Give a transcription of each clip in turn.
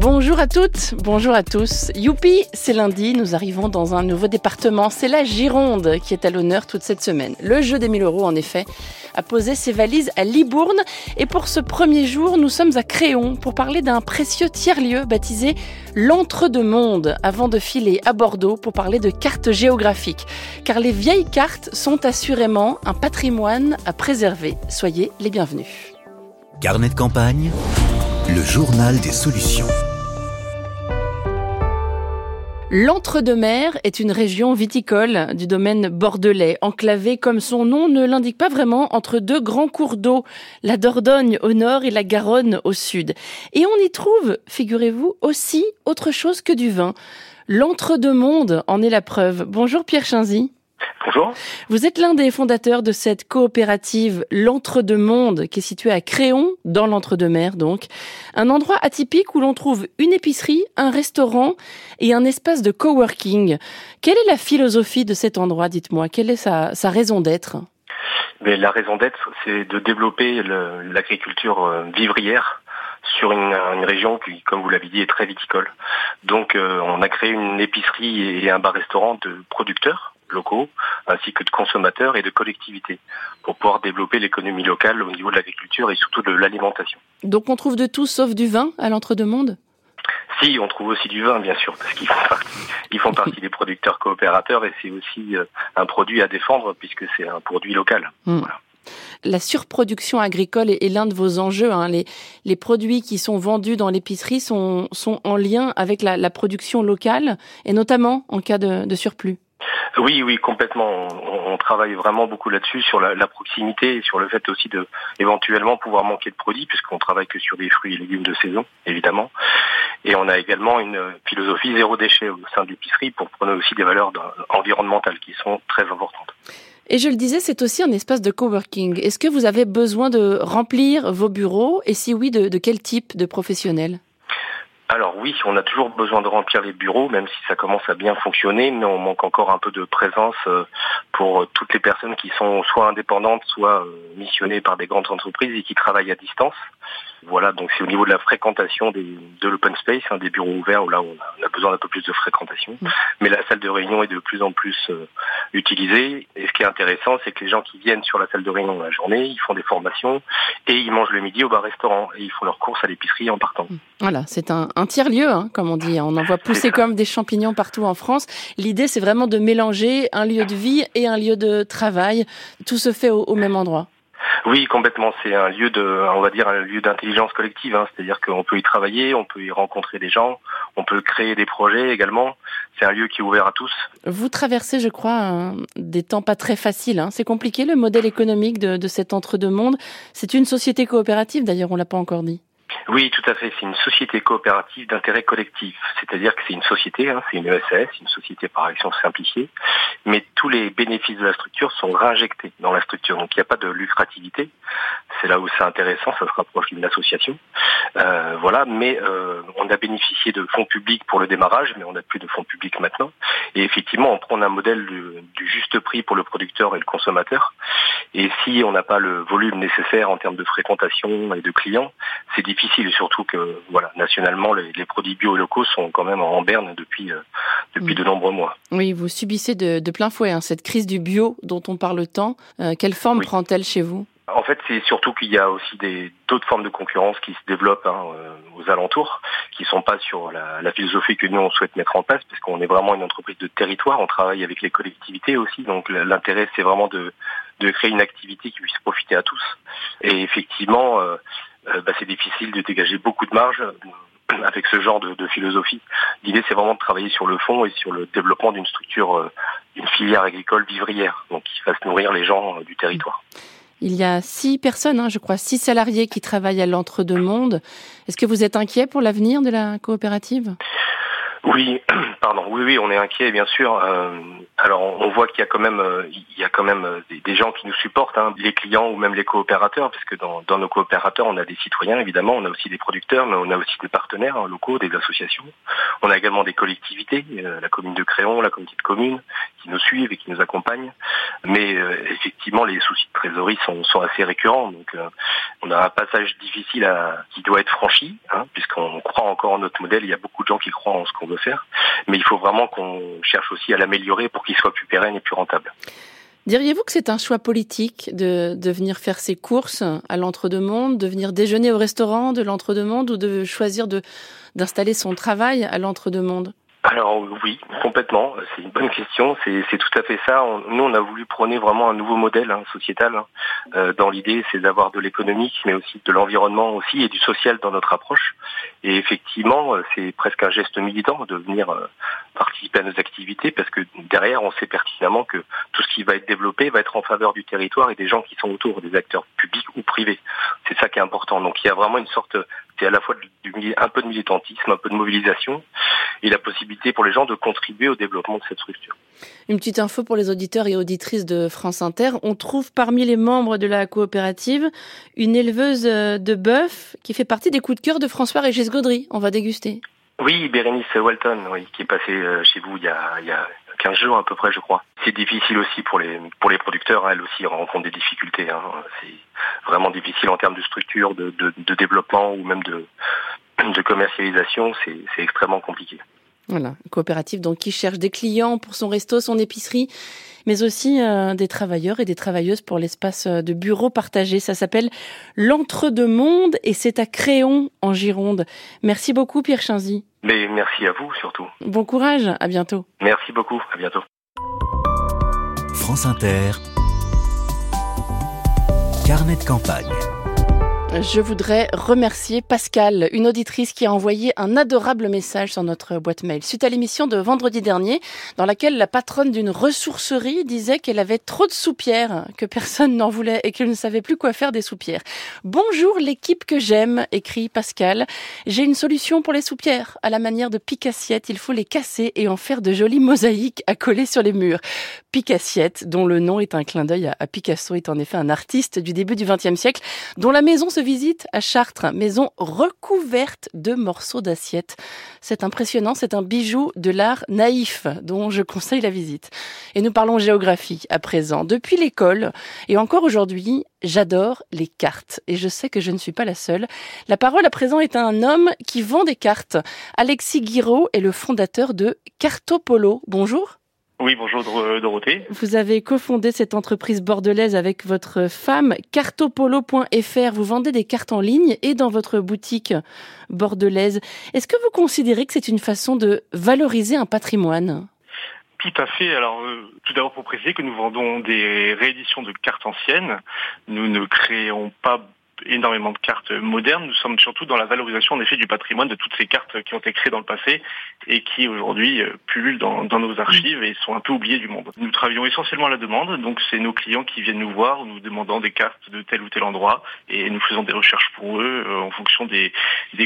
Bonjour à toutes, bonjour à tous. Youpi, c'est lundi, nous arrivons dans un nouveau département. C'est la Gironde qui est à l'honneur toute cette semaine. Le jeu des 1000 euros, en effet, a posé ses valises à Libourne. Et pour ce premier jour, nous sommes à Créon pour parler d'un précieux tiers-lieu baptisé l'Entre-deux-Mondes, avant de filer à Bordeaux pour parler de cartes géographiques. Car les vieilles cartes sont assurément un patrimoine à préserver. Soyez les bienvenus. Carnet de campagne, le journal des solutions. L'Entre-deux-Mers est une région viticole du domaine bordelais, enclavée comme son nom ne l'indique pas vraiment entre deux grands cours d'eau, la Dordogne au nord et la Garonne au sud. Et on y trouve, figurez-vous, aussi autre chose que du vin. L'Entre-deux-Mondes en est la preuve. Bonjour Pierre Chinzy. Bonjour. Vous êtes l'un des fondateurs de cette coopérative L'Entre-deux-Mondes qui est située à Créon, dans l'Entre-deux-Mers donc. Un endroit atypique où l'on trouve une épicerie, un restaurant et un espace de coworking. Quelle est la philosophie de cet endroit, dites-moi? Quelle est sa, sa raison d'être? Mais La raison d'être, c'est de développer l'agriculture euh, vivrière sur une, une, région qui, comme vous l'avez dit, est très viticole. Donc euh, on a créé une épicerie et un bar-restaurant de producteurs locaux, ainsi que de consommateurs et de collectivités, pour pouvoir développer l'économie locale au niveau de l'agriculture et surtout de l'alimentation. Donc on trouve de tout sauf du vin à l'entre-deux-mondes? Si, on trouve aussi du vin, bien sûr, parce qu'ils font partie, ils font partie des producteurs coopérateurs et c'est aussi euh, un produit à défendre puisque c'est un produit local. Mmh. Voilà. La surproduction agricole est, l'un de vos enjeux. Hein. Les, les, produits qui sont vendus dans l'épicerie sont, sont, en lien avec la, la, production locale et notamment en cas de, de surplus. Oui, oui, complètement. On, travaille vraiment beaucoup là-dessus, sur la, proximité et sur le fait aussi de éventuellement pouvoir manquer de produits, puisqu'on travaille que sur des fruits et légumes de saison, évidemment. Et on a également une philosophie zéro déchet au sein de l'épicerie pour prendre aussi des valeurs environnementales qui sont très importantes. Et je le disais, c'est aussi un espace de coworking. Est-ce que vous avez besoin de remplir vos bureaux? Et si oui, de quel type de professionnels? Alors oui, on a toujours besoin de remplir les bureaux, même si ça commence à bien fonctionner, mais on manque encore un peu de présence euh, pour toutes les personnes qui sont soit indépendantes, soit euh, missionnées par des grandes entreprises et qui travaillent à distance. Voilà, donc c'est au niveau de la fréquentation des, de l'open space, hein, des bureaux ouverts, où là on a, besoin d'un peu plus de fréquentation. Mmh. Mais la salle de réunion est de plus en plus utilisée. Et ce qui est intéressant, c'est que les gens qui viennent sur la salle de réunion la journée, ils font des formations et ils mangent le midi au bar-restaurant et ils font leurs courses à l'épicerie en partant. Mmh. Voilà, c'est un, un tiers-lieu, hein, comme on dit. On en voit pousser comme des champignons partout en France. L'idée, c'est vraiment de mélanger un lieu de vie et un lieu de travail. Tout se fait au, au même endroit. Oui, complètement. C'est un lieu de, on va dire, un lieu d'intelligence collective. Hein. C'est-à-dire qu'on peut y travailler, on peut y rencontrer des gens, on peut créer des projets également. C'est un lieu qui est ouvert à tous. Vous traversez, je crois, des temps pas très faciles. Hein. C'est compliqué le modèle économique de, de cet entre-deux-mondes. C'est une société coopérative, d'ailleurs, on l'a pas encore dit. Oui, tout à fait. C'est une société coopérative d'intérêt collectif. C'est-à-dire que c'est une société, hein, c'est une ESS, une société par action simplifiée, mais tous les bénéfices de la structure sont réinjectés dans la structure. Donc il n'y a pas de lucrativité. C'est là où c'est intéressant, ça se rapproche d'une association. Euh, voilà, mais euh, on a bénéficié de fonds publics pour le démarrage, mais on n'a plus de fonds publics maintenant. Et effectivement, on prend un modèle du, du juste prix pour le producteur et le consommateur. Et si on n'a pas le volume nécessaire en termes de fréquentation et de clients, c'est difficile. Et surtout que, voilà, nationalement, les, les, produits bio locaux sont quand même en berne depuis euh, depuis mmh. de nombreux mois. Oui, vous subissez de, de plein fouet hein, cette crise du bio dont on parle tant. Euh, quelle forme oui. prend-elle chez vous? En fait, c'est surtout qu'il y a aussi des d'autres formes de concurrence qui se développent hein, euh, aux alentours, qui sont pas sur la, la, philosophie que nous on souhaite mettre en place, parce qu'on est vraiment une entreprise de territoire. On travaille avec les collectivités aussi, donc l'intérêt c'est vraiment de de créer une activité qui puisse profiter à tous. Et effectivement, euh, euh, bah, c'est difficile de dégager beaucoup de marge avec ce genre de, philosophie. L'idée, c'est vraiment de travailler sur le fond et sur le développement d'une structure, euh, d'une filière agricole vivrière, donc qui fasse nourrir les gens euh, du territoire. Il y a six personnes, hein, je crois, six salariés qui travaillent à l'entre-deux-mondes. Est-ce que vous êtes inquiet pour l'avenir de la coopérative? Oui, pardon. Oui, oui, on est inquiet, bien sûr. Euh, alors, on voit qu'il y a quand même, euh, il y a quand même euh, des, gens qui nous supportent, hein, les clients ou même les coopérateurs, parce que dans, dans, nos coopérateurs, on a des citoyens, évidemment, on a aussi des producteurs, mais on a aussi des partenaires hein, locaux, des associations. On a également des collectivités, la commune de Créon, la communauté de communes, qui nous suivent et qui nous accompagnent. Mais effectivement, les soucis de trésorerie sont, sont assez récurrents. Donc, on a un passage difficile à, qui doit être franchi, hein, puisqu'on croit encore en notre modèle. Il y a beaucoup de gens qui croient en ce qu'on faire. Mais il faut vraiment qu'on cherche aussi à l'améliorer pour qu'il soit plus pérenne et plus rentable. Diriez-vous que c'est un choix politique de, venir faire ses courses à l'entre-deux-mondes, de venir déjeuner au restaurant de l'entre-deux-mondes ou de choisir d'installer son travail à l'entre-deux-mondes? Alors oui, complètement. C'est une bonne question. C'est tout à fait ça. nous, on a voulu prôner vraiment un nouveau modèle hein, sociétal. Hein. Euh, dans l'idée, c'est d'avoir de l'économique, mais aussi de l'environnement aussi et du social dans notre approche. Et effectivement, euh, c'est presque un geste militant de venir euh, participer à nos activités parce que derrière, on sait pertinemment que tout ce qui va être développé va être en faveur du territoire et des gens qui sont autour, des acteurs publics ou privés. C'est ça qui est important. Donc il y a vraiment une sorte, c'est à la fois du, un peu de militantisme, un peu de mobilisation et la possibilité pour les gens de contribuer au développement de cette structure. Une petite info pour les auditeurs et auditrices de France Inter. On trouve parmi les membres de la coopérative une éleveuse euh, de bœuf qui fait partie des coups de cœur de François-Régis Gaudry. On va déguster. Oui, Bérénice Walton, oui, qui est passée euh, chez vous il y a, il y a 15 jours à peu près, je crois. C'est difficile aussi pour les pour les producteurs. Elles aussi rencontrent des difficultés. Hein. C'est vraiment difficile en termes de structure, de, de, de développement ou même de, de commercialisation. C'est extrêmement compliqué. Voilà, une coopérative donc qui cherche des clients pour son resto, son épicerie, mais aussi euh, des travailleurs et des travailleuses pour l'espace euh, de bureau partagé. Ça s'appelle l'Entre-deux-Mondes et c'est à Créon en Gironde. Merci beaucoup Pierre Chinzy. Mais merci à vous surtout. Bon courage, à bientôt. Merci beaucoup, à bientôt. France Inter. Carnet de campagne. Je voudrais remercier Pascal, une auditrice qui a envoyé un adorable message sur notre boîte mail suite à l'émission de vendredi dernier dans laquelle la patronne d'une ressourcerie disait qu'elle avait trop de soupières, que personne n'en voulait et qu'elle ne savait plus quoi faire des soupières. Bonjour l'équipe que j'aime, écrit Pascal. J'ai une solution pour les soupières. À la manière de pique-assiette, il faut les casser et en faire de jolies mosaïques à coller sur les murs. Pique-assiette, dont le nom est un clin d'œil à Picasso, est en effet un artiste du début du XXe siècle dont la maison se visite à Chartres, maison recouverte de morceaux d'assiettes. C'est impressionnant, c'est un bijou de l'art naïf dont je conseille la visite. Et nous parlons géographie à présent. Depuis l'école et encore aujourd'hui, j'adore les cartes et je sais que je ne suis pas la seule. La parole à présent est à un homme qui vend des cartes. Alexis Guiraud est le fondateur de Cartopolo. Bonjour. Oui, bonjour Dorothée. Vous avez cofondé cette entreprise bordelaise avec votre femme, cartopolo.fr. Vous vendez des cartes en ligne et dans votre boutique bordelaise. Est-ce que vous considérez que c'est une façon de valoriser un patrimoine? Tout à fait. Alors, euh, tout d'abord pour préciser que nous vendons des rééditions de cartes anciennes. Nous ne créons pas énormément de cartes modernes. Nous sommes surtout dans la valorisation en effet du patrimoine de toutes ces cartes qui ont été créées dans le passé et qui aujourd'hui euh, pullulent dans, nos archives et sont un peu oubliées du monde. Nous travaillons essentiellement à la demande, donc c'est nos clients qui viennent nous voir, nous demandant des cartes de tel ou tel endroit et nous faisons des recherches pour eux euh, en fonction des,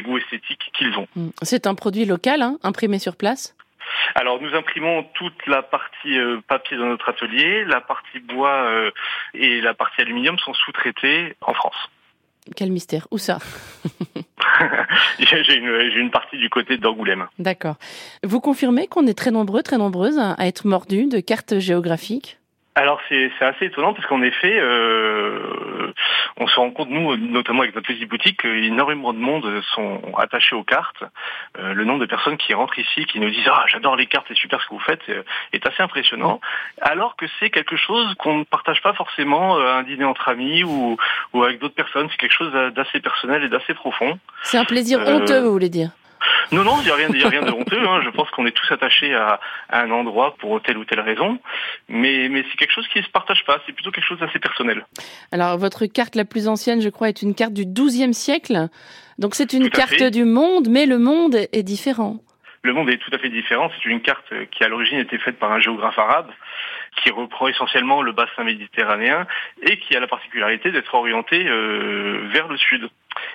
goûts esthétiques qu'ils ont. Hmm. C'est un produit local, hein, imprimé sur place? Alors nous imprimons toute la partie euh, papier dans notre atelier, la partie bois et la partie aluminium sont sous-traitées en France. Quel mystère. Où ça J'ai une, partie du côté d'Angoulême. D'accord. Vous confirmez qu'on est très nombreux, très nombreuses à être mordus de cartes géographiques? Alors c'est assez étonnant parce qu'en effet, euh, se rend compte, nous, notamment avec notre petite boutique, qu'énormément de monde sont attachés aux cartes. Euh, le nombre de personnes qui rentrent ici, qui nous disent « Ah, j'adore les cartes, c'est super ce que vous faites euh, est assez impressionnant. Alors que c'est quelque chose qu'on ne partage pas forcément à un dîner entre amis ou, ou avec d'autres personnes. C'est quelque chose d'assez personnel et d'assez profond. C'est un plaisir honteux, vous voulez dire? Non, non, il n'y a rien, a rien de honteux. Hein. Je pense qu'on est tous attachés à, un endroit pour telle ou telle raison, mais, mais c'est quelque chose qui ne se partage pas. C'est plutôt quelque chose d'assez personnel. Alors, votre carte la plus ancienne, je crois, est une carte du XIIe siècle. Donc, c'est une carte du monde, mais le monde est différent. Le monde est tout à fait différent. C'est une carte qui, à l'origine, était faite par un géographe arabe qui reprend essentiellement le bassin méditerranéen et qui a la particularité d'être orientée euh, vers le sud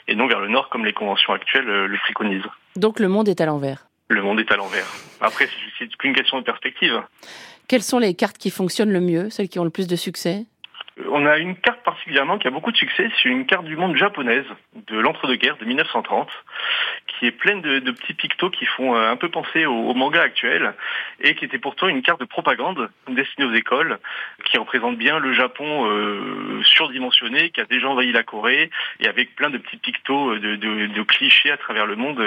et non vers le nord comme les conventions actuelles euh, le préconisent. Donc le monde est à l'envers le monde est à l'envers. Après, c'est qu'une question de perspective. Quelles sont les cartes qui fonctionnent le mieux, celles qui ont le plus de succès? On a une carte particulièrement qui a beaucoup de succès, c'est une carte du monde japonaise de l'entre-deux-guerres de 1930, qui est pleine de, petits pictos qui font euh, un peu penser au, manga actuel, et qui était pourtant une carte de propagande destinée aux écoles, qui représente bien le Japon euh, surdimensionné, qui a déjà envahi la Corée, et avec plein de petits pictos euh, de, clichés à travers le monde,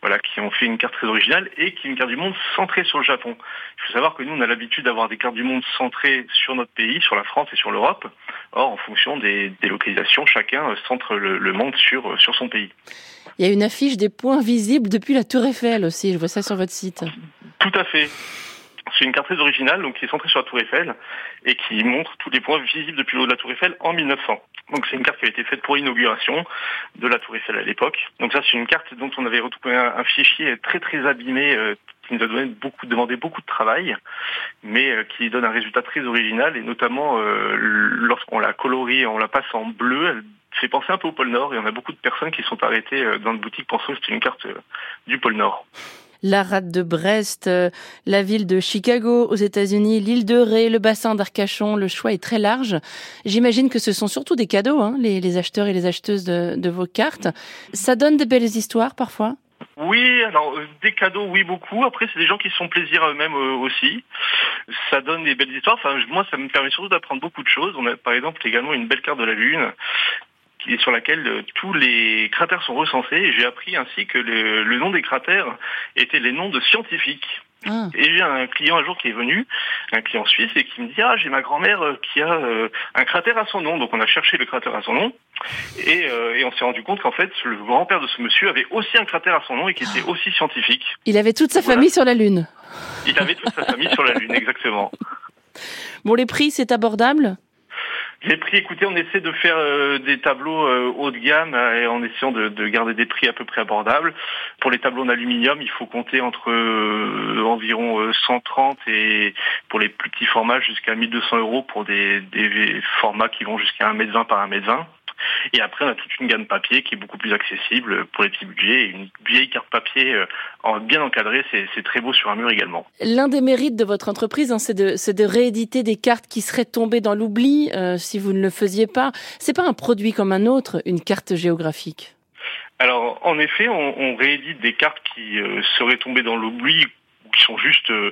voilà, qui ont fait une carte très originale, et qui est une carte du monde centrée sur le Japon. Il faut savoir que nous, on a l'habitude d'avoir des cartes du monde centrées sur notre pays, sur la France et sur l'Europe. Or, en fonction des, localisations, chacun centre le, monde sur, sur son pays. Il y a une affiche des visibles depuis la Tour Eiffel aussi, je vois ça sur votre site. Tout à fait. C'est une carte très originale, donc qui est centrée sur la Tour Eiffel et qui montre tous les points visibles depuis le haut de la Tour Eiffel en 1900. Donc c'est une carte qui a été faite pour l'inauguration de la Tour Eiffel à l'époque. Donc ça c'est une carte dont on avait retrouvé un, fichier très très abîmé, euh, qui nous a donné beaucoup, demandé beaucoup de travail, mais euh, qui donne un résultat très original et notamment euh, lorsqu'on la colorie, on la passe en bleu, fait penser un peu au pôle Nord et on a beaucoup de personnes qui sont arrêtées euh, dans le boutique pensant que c'est une carte du pôle Nord la rade de Brest, la ville de Chicago aux États-Unis, l'île de Ré, le bassin d'Arcachon. Le choix est très large. J'imagine que ce sont surtout des cadeaux, hein, les, acheteurs et les acheteuses de, vos cartes. Ça donne de belles histoires parfois? Oui, alors euh, des cadeaux, oui beaucoup. Après, c'est des gens qui se font plaisir eux-mêmes euh, aussi. Ça donne des belles histoires. Enfin, moi, ça me permet surtout d'apprendre beaucoup de choses. On a par exemple également une belle carte de la Lune qui sur laquelle euh, tous les cratères sont recensés. J'ai appris ainsi que le nom des cratères étaient les noms de scientifiques. Ah. Et j'ai un client un jour qui est venu, un client suisse, et qui me dit ah j'ai ma grand-mère euh, qui a euh, un cratère à son nom. Donc on a cherché le cratère à son nom, et, euh, et on s'est rendu compte qu'en fait le grand-père de ce monsieur avait aussi un cratère à son nom et qui était aussi scientifique. Il avait toute sa famille sur la Lune. Il avait toute sa famille sur la Lune, exactement. Bon, les prix, c'est abordable? Les prix, écoutez, on essaie de faire euh, des tableaux euh, haut de gamme euh, et en essayant de, garder des prix à peu près abordables. Pour les tableaux en aluminium, il faut compter entre environ 130 et pour les plus petits formats jusqu'à 1200 euros pour des, des formats qui vont jusqu'à 1m20 par 1m20. Et après, on a toute une gamme papier qui est beaucoup plus accessible pour les petits budgets. une vieille carte papier euh, bien encadrée, c'est très beau sur un mur également. L'un des mérites de votre entreprise, hein, c'est de, rééditer des cartes qui seraient tombées dans l'oubli euh, si vous ne le faisiez pas. C'est pas un produit comme un autre, une carte géographique? Alors, en effet, on, réédite des cartes qui euh, seraient tombées dans l'oubli qui sont juste euh,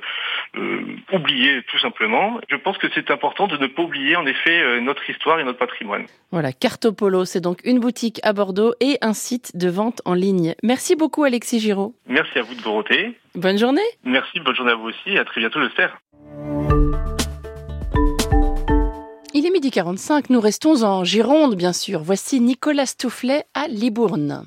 oubliés tout simplement. Je pense que c'est important de ne pas oublier en effet euh, notre histoire et notre patrimoine. Voilà, Cartopolo, c'est donc une boutique à Bordeaux et un site de vente en ligne. Merci beaucoup Alexis Giraud. Merci à vous de Dorothée. Bonne journée. Merci, bonne journée à vous aussi et à très bientôt j'espère. Il est midi 45, nous restons en Gironde bien sûr. Voici Nicolas Toufflet à Libourne.